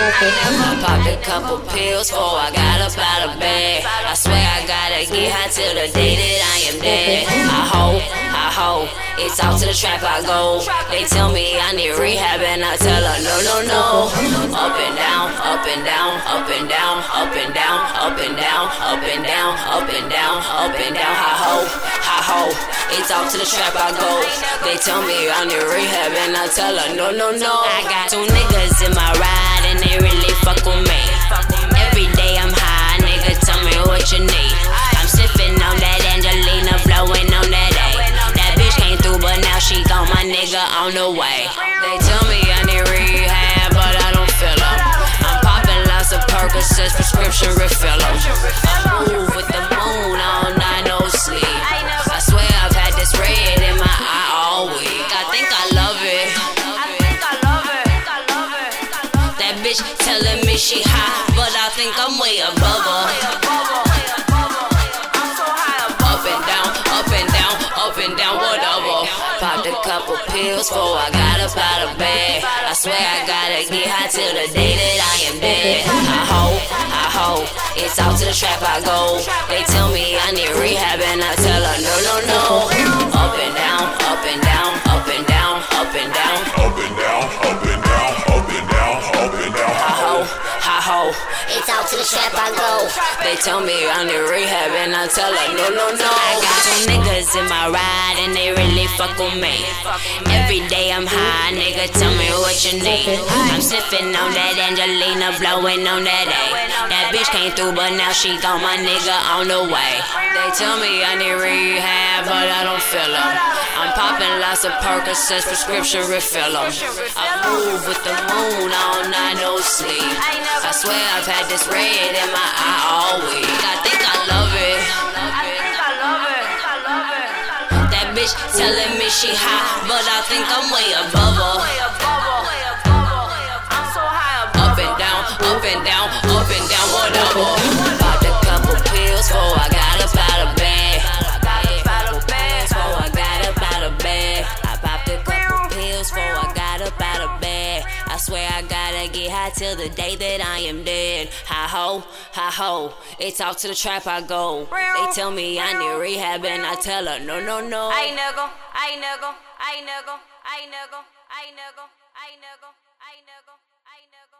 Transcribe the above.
I popped a couple pills before I got up out of bed. I swear I gotta get high till the day that I am dead. I hope, I hope, it's out to the trap I go. They tell me I need rehab and I tell her no, no, no. Up and down, up and down, up and down, up and down, up and down, up and down, up and down, up and down. I hope, I hope, it's out to the trap I go. They tell me I need rehab and I tell her no, no, no. I got two niggas in my ride and they really fuck with me. Bitch telling me she high, but I think I'm way above her. Up and down, up and down, up and down, whatever. Popped a couple pills before I got up out of bed. I swear I gotta get high till the day that I am dead. I hope, I hope, it's out to the trap I go. They tell me I need rehab and I tell her no, no, no. Up and down, up and down, up and down, up and down. Up and down, up and down, up and down, up and down. Ha ho, ha ho, it's out to the trap I go. They tell me I need rehab and I tell her no, no, no. I got two niggas in my ride and they really fuck with me. Every day I'm high, nigga, tell me what you need. I'm sipping on that Angelina, blowing on that A. That bitch came through, but now she gone, my nigga on the way. They tell me I need rehab, but I don't feel feel 'em. I'm popping lots of Percocets, prescription refill 'em. I move with the moon all night, swear I've had this red in my eye all week. I think I love it. That bitch telling me she hot, but I think I'm way above her. Up and down, up and down, up and down, whatever. Popped a couple pills before I got up out of bed. Before I got up out of bed. I popped a couple pills before I got up out of bed. I swear I gotta get high till the day that I am dead. Hi ho, hi ho, it's out to the trap I go. They tell me I need rehab and I tell her no, no, no. Ay nigga, ay nigga, ay nigga, ay nigga, ay nigga, ay nigga, ay nigga.